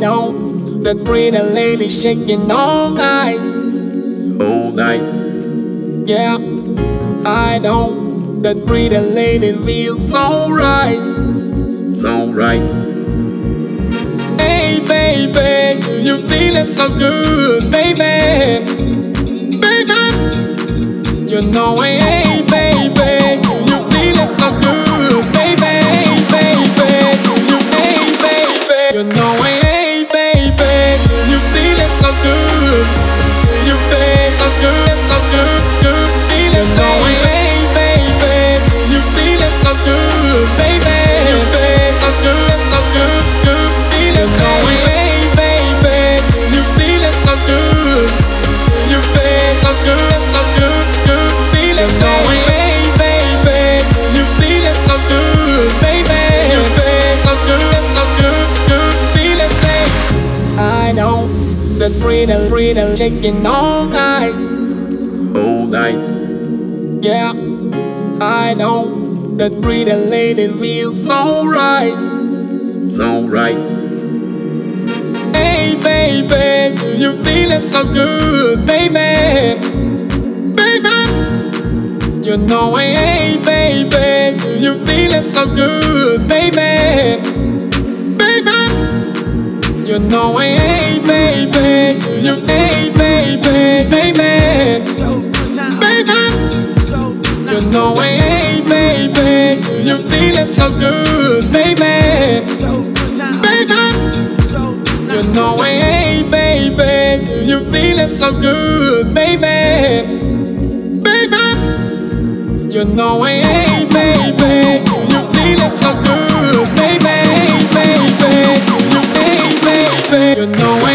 know that pretty lady shaking all night, all night. yeah. I know that pretty lady feels so right. So right. Hey baby, you feeling so good, baby, baby. You know, hey that pretty, pretty shaking all night. All night. Yeah, I know that pretty lady feels so right. So right. Hey baby, you feeling so good, baby, baby. You know, hey baby, you feeling so good, baby, baby. You know, hey Know, hey baby, You're feeling so good, baby, baby. You know, hey baby, You're feeling so good, baby, baby. You know, hey baby, You're feeling so good, baby, baby. You, hey baby, you know.